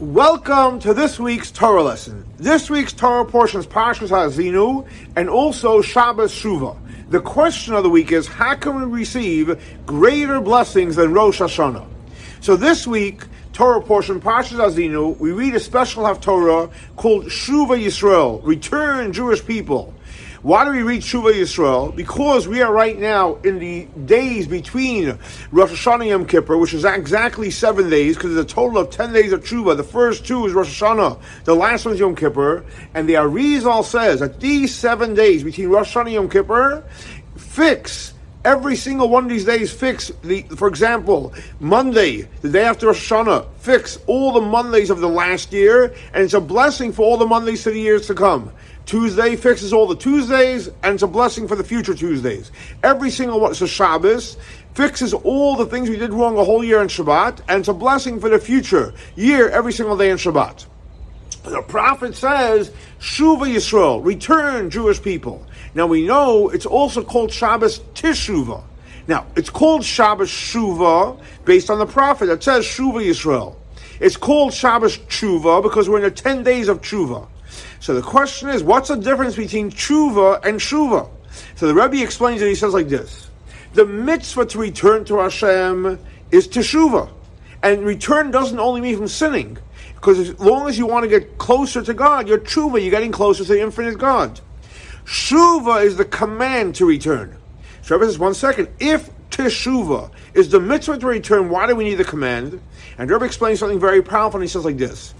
Welcome to this week's Torah lesson. This week's Torah portion is Parshas Ha'azinu and also Shabbos Shuva. The question of the week is, how can we receive greater blessings than Rosh Hashanah? So this week, Torah portion, Parshas Ha'azinu, we read a special Haftorah called Shuva Yisrael, Return Jewish People. Why do we read Shuva Yisrael? Because we are right now in the days between Rosh Hashanah and Yom Kippur, which is exactly seven days, because there's a total of ten days of Shuva. The first two is Rosh Hashanah, the last one is Yom Kippur, and the Arizal says that these seven days between Rosh Hashanah and Yom Kippur fix every single one of these days fix the for example monday the day after Hashanah fix all the mondays of the last year and it's a blessing for all the mondays to the years to come Tuesday fixes all the Tuesdays, and it's a blessing for the future Tuesdays. Every single one, so Shabbos fixes all the things we did wrong a whole year in Shabbat, and it's a blessing for the future year, every single day in Shabbat. The prophet says, Shuva Yisrael, return Jewish people. Now we know it's also called Shabbos Tishuva. Now, it's called Shabbos Shuva based on the prophet that says Shuva Yisrael. It's called Shabbos Tshuva because we're in the 10 days of Tshuva. So the question is, what's the difference between tshuva and shuva? So the Rebbe explains it. He says like this: the mitzvah to return to Hashem is teshuva, and return doesn't only mean from sinning, because as long as you want to get closer to God, you're tshuva, you're getting closer to the infinite God. Shuva is the command to return. Rebbe says, one second, if teshuva is the mitzvah to return, why do we need the command? And Rebbe explains something very powerful, and he says like this.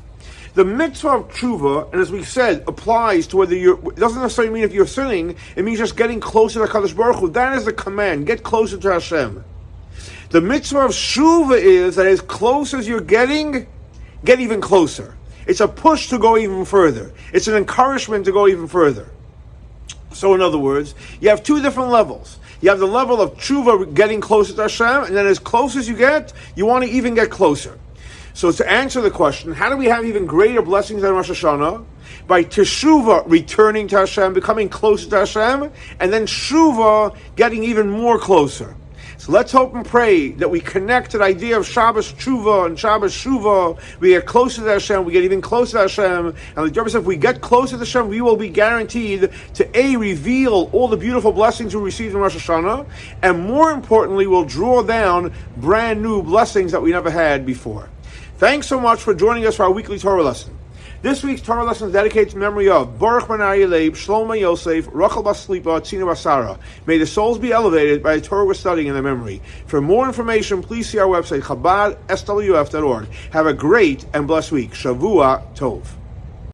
The mitzvah of tshuva, and as we said, applies to whether you're, it doesn't necessarily mean if you're sinning, it means just getting closer to HaKadosh Baruch Hu. That is the command, get closer to Hashem. The mitzvah of tshuva is that as close as you're getting, get even closer. It's a push to go even further. It's an encouragement to go even further. So, in other words, you have two different levels. You have the level of tshuva, getting closer to Hashem, and then as close as you get, you want to even get closer. So to answer the question, how do we have even greater blessings than Rosh Hashanah? By teshuva, returning to Hashem, becoming closer to Hashem, and then shuva, getting even more closer. So let's hope and pray that we connect to the idea of Shabbos Tshuva and Shabbos Shuva. We get closer to Hashem, we get even closer to Hashem. And the Rebbe said, if we get closer to Hashem, we will be guaranteed to A, reveal all the beautiful blessings we received in Rosh Hashanah, and more importantly, we'll draw down brand new blessings that we never had before. Thanks so much for joining us for our weekly Torah lesson. This week's Torah lesson to memory of Baruch Ben Leib, Shlomo Yosef, Rachel Baslipa, Tzina Basara. May the souls be elevated by the Torah we're studying in their memory. For more information, please see our website, chabadswf.org. Have a great and blessed week. Shavua Tov.